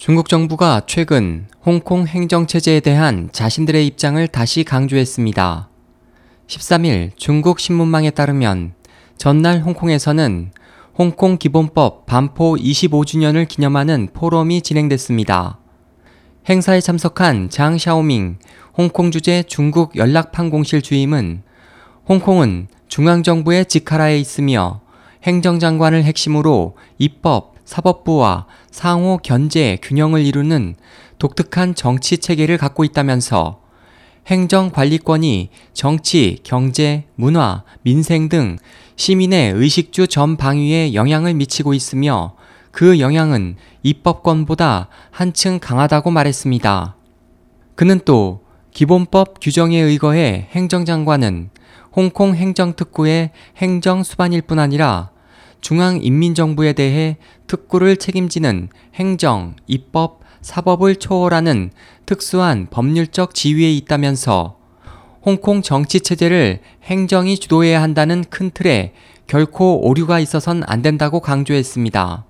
중국 정부가 최근 홍콩 행정체제에 대한 자신들의 입장을 다시 강조했습니다. 13일 중국 신문망에 따르면 전날 홍콩에서는 홍콩 기본법 반포 25주년을 기념하는 포럼이 진행됐습니다. 행사에 참석한 장 샤오밍 홍콩 주재 중국 연락판공실 주임은 홍콩은 중앙정부의 직하라에 있으며 행정장관을 핵심으로 입법, 사법부와 상호 견제 균형을 이루는 독특한 정치 체계를 갖고 있다면서 행정 관리권이 정치, 경제, 문화, 민생 등 시민의 의식주 전 방위에 영향을 미치고 있으며 그 영향은 입법권보다 한층 강하다고 말했습니다. 그는 또 기본법 규정에 의거해 행정장관은 홍콩 행정특구의 행정 수반일 뿐 아니라 중앙인민정부에 대해 특구를 책임지는 행정, 입법, 사법을 초월하는 특수한 법률적 지위에 있다면서 홍콩 정치 체제를 행정이 주도해야 한다는 큰 틀에 결코 오류가 있어선 안 된다고 강조했습니다.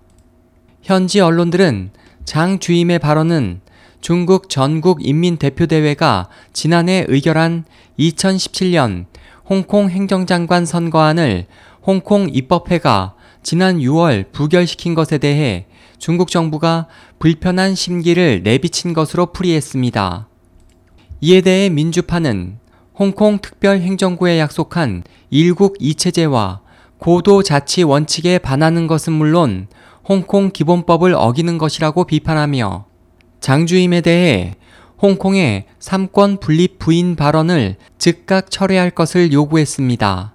현지 언론들은 장 주임의 발언은 중국 전국 인민대표대회가 지난해 의결한 2017년 홍콩 행정장관 선거안을 홍콩 입법회가 지난 6월 부결시킨 것에 대해 중국 정부가 불편한 심기를 내비친 것으로 풀이했습니다. 이에 대해 민주파는 홍콩 특별행정구에 약속한 일국 이체제와 고도 자치 원칙에 반하는 것은 물론 홍콩 기본법을 어기는 것이라고 비판하며 장주임에 대해 홍콩의 삼권 분립 부인 발언을 즉각 철회할 것을 요구했습니다.